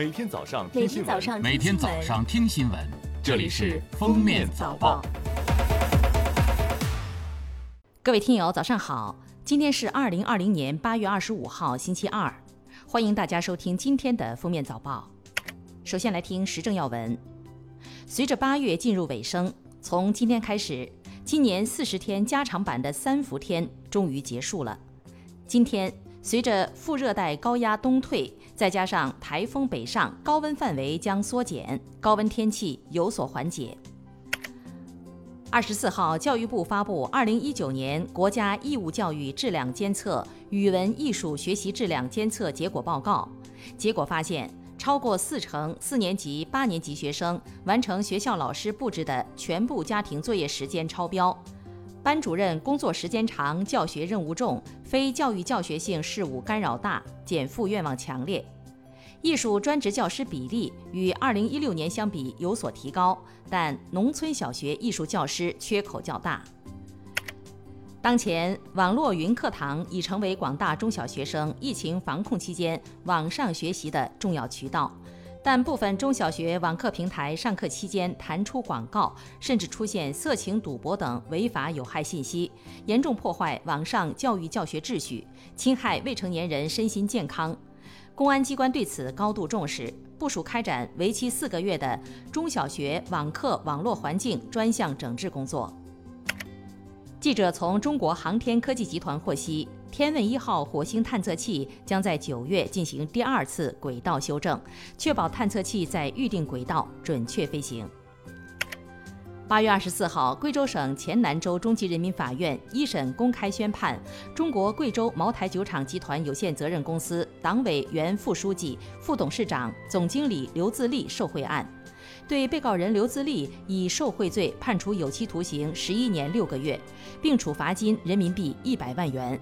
每天早上听新闻，每天早上听新闻，这里是《封面早报》。各位听友，早上好！今天是二零二零年八月二十五号，星期二，欢迎大家收听今天的《封面早报》。首先来听时政要闻。随着八月进入尾声，从今天开始，今年四十天加长版的三伏天终于结束了。今天，随着副热带高压东退，再加上台风北上，高温范围将缩减，高温天气有所缓解。二十四号，教育部发布二零一九年国家义务教育质量监测语文艺术学习质量监测结果报告，结果发现。超过四成四年级、八年级学生完成学校老师布置的全部家庭作业时间超标，班主任工作时间长、教学任务重、非教育教学性事务干扰大、减负愿望强烈。艺术专职教师比例与二零一六年相比有所提高，但农村小学艺术教师缺口较大。当前，网络云课堂已成为广大中小学生疫情防控期间网上学习的重要渠道，但部分中小学网课平台上课期间弹出广告，甚至出现色情、赌博等违法有害信息，严重破坏网上教育教学秩序，侵害未成年人身心健康。公安机关对此高度重视，部署开展为期四个月的中小学网课网络环境专项整治工作。记者从中国航天科技集团获悉，天问一号火星探测器将在九月进行第二次轨道修正，确保探测器在预定轨道准确飞行。八月二十四号，贵州省黔南州中级人民法院一审公开宣判中国贵州茅台酒厂集团有限责任公司党委原副书记、副董事长、总经理刘自立受贿案。对被告人刘自立以受贿罪判处有期徒刑十一年六个月，并处罚金人民币一百万元；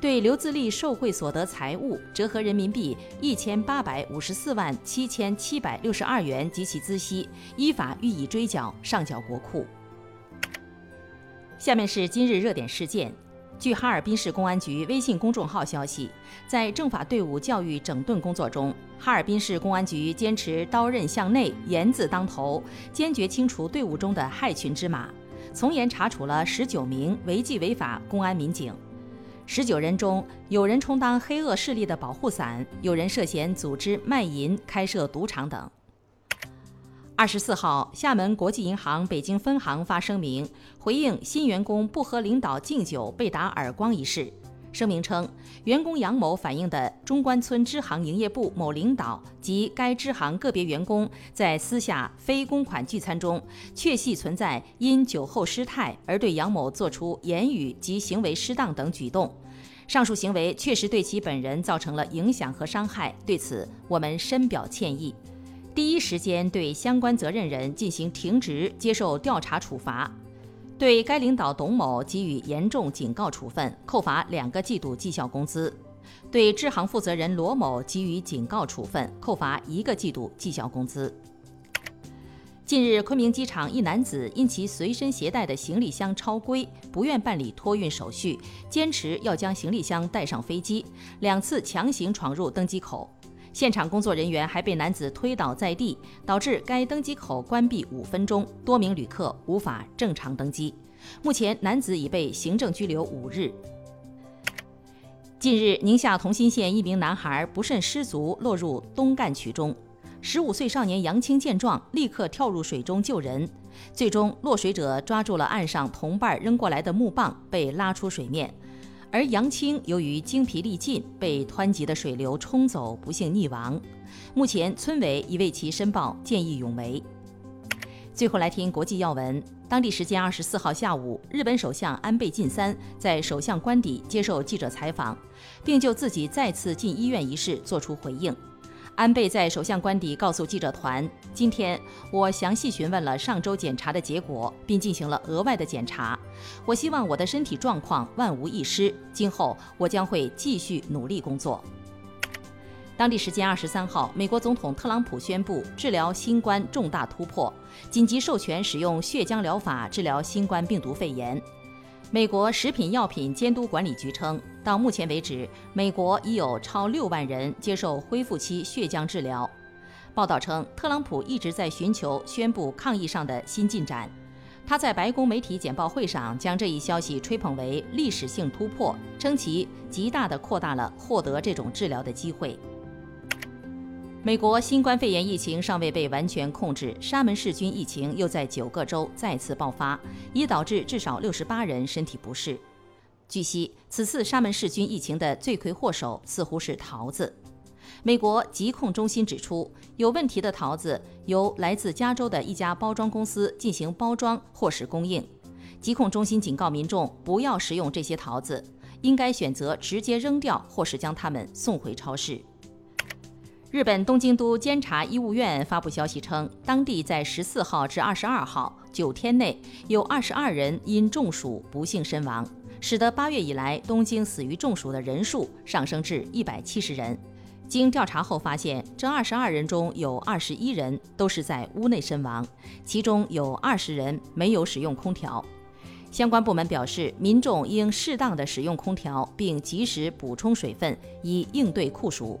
对刘自立受贿所得财物折合人民币一千八百五十四万七千七百六十二元及其孳息，依法予以追缴，上缴国库。下面是今日热点事件。据哈尔滨市公安局微信公众号消息，在政法队伍教育整顿工作中，哈尔滨市公安局坚持刀刃向内、严字当头，坚决清除队伍中的害群之马，从严查处了十九名违纪违法公安民警。十九人中，有人充当黑恶势力的保护伞，有人涉嫌组织卖淫、开设赌场等。二十四号，厦门国际银行北京分行发声明回应新员工不和领导敬酒被打耳光一事。声明称，员工杨某反映的中关村支行营业部某领导及该支行个别员工在私下非公款聚餐中，确系存在因酒后失态而对杨某作出言语及行为失当等举动。上述行为确实对其本人造成了影响和伤害，对此我们深表歉意。第一时间对相关责任人进行停职，接受调查处罚；对该领导董某给予严重警告处分，扣罚两个季度绩效工资；对支行负责人罗某给予警告处分，扣罚一个季度绩效工资。近日，昆明机场一男子因其随身携带的行李箱超规，不愿办理托运手续，坚持要将行李箱带上飞机，两次强行闯入登机口。现场工作人员还被男子推倒在地，导致该登机口关闭五分钟，多名旅客无法正常登机。目前，男子已被行政拘留五日。近日，宁夏同心县一名男孩不慎失足落入东干渠中，十五岁少年杨青见状，立刻跳入水中救人，最终落水者抓住了岸上同伴扔过来的木棒，被拉出水面。而杨青由于精疲力尽，被湍急的水流冲走，不幸溺亡。目前，村委已为其申报见义勇为。最后来听国际要闻。当地时间二十四号下午，日本首相安倍晋三在首相官邸接受记者采访，并就自己再次进医院一事作出回应。安倍在首相官邸告诉记者团：“今天我详细询问了上周检查的结果，并进行了额外的检查。我希望我的身体状况万无一失。今后我将会继续努力工作。”当地时间二十三号，美国总统特朗普宣布治疗新冠重大突破，紧急授权使用血浆疗法治疗新冠病毒肺炎。美国食品药品监督管理局称，到目前为止，美国已有超六万人接受恢复期血浆治疗。报道称，特朗普一直在寻求宣布抗议上的新进展。他在白宫媒体简报会上将这一消息吹捧为历史性突破，称其极大地扩大了获得这种治疗的机会。美国新冠肺炎疫情尚未被完全控制，沙门氏菌疫情又在九个州再次爆发，已导致至少六十八人身体不适。据悉，此次沙门氏菌疫情的罪魁祸首似乎是桃子。美国疾控中心指出，有问题的桃子由来自加州的一家包装公司进行包装或是供应。疾控中心警告民众不要食用这些桃子，应该选择直接扔掉或是将它们送回超市。日本东京都监察医务院发布消息称，当地在十四号至二十二号九天内有二十二人因中暑不幸身亡，使得八月以来东京死于中暑的人数上升至一百七十人。经调查后发现，这二十二人中有二十一人都是在屋内身亡，其中有二十人没有使用空调。相关部门表示，民众应适当的使用空调，并及时补充水分，以应对酷暑。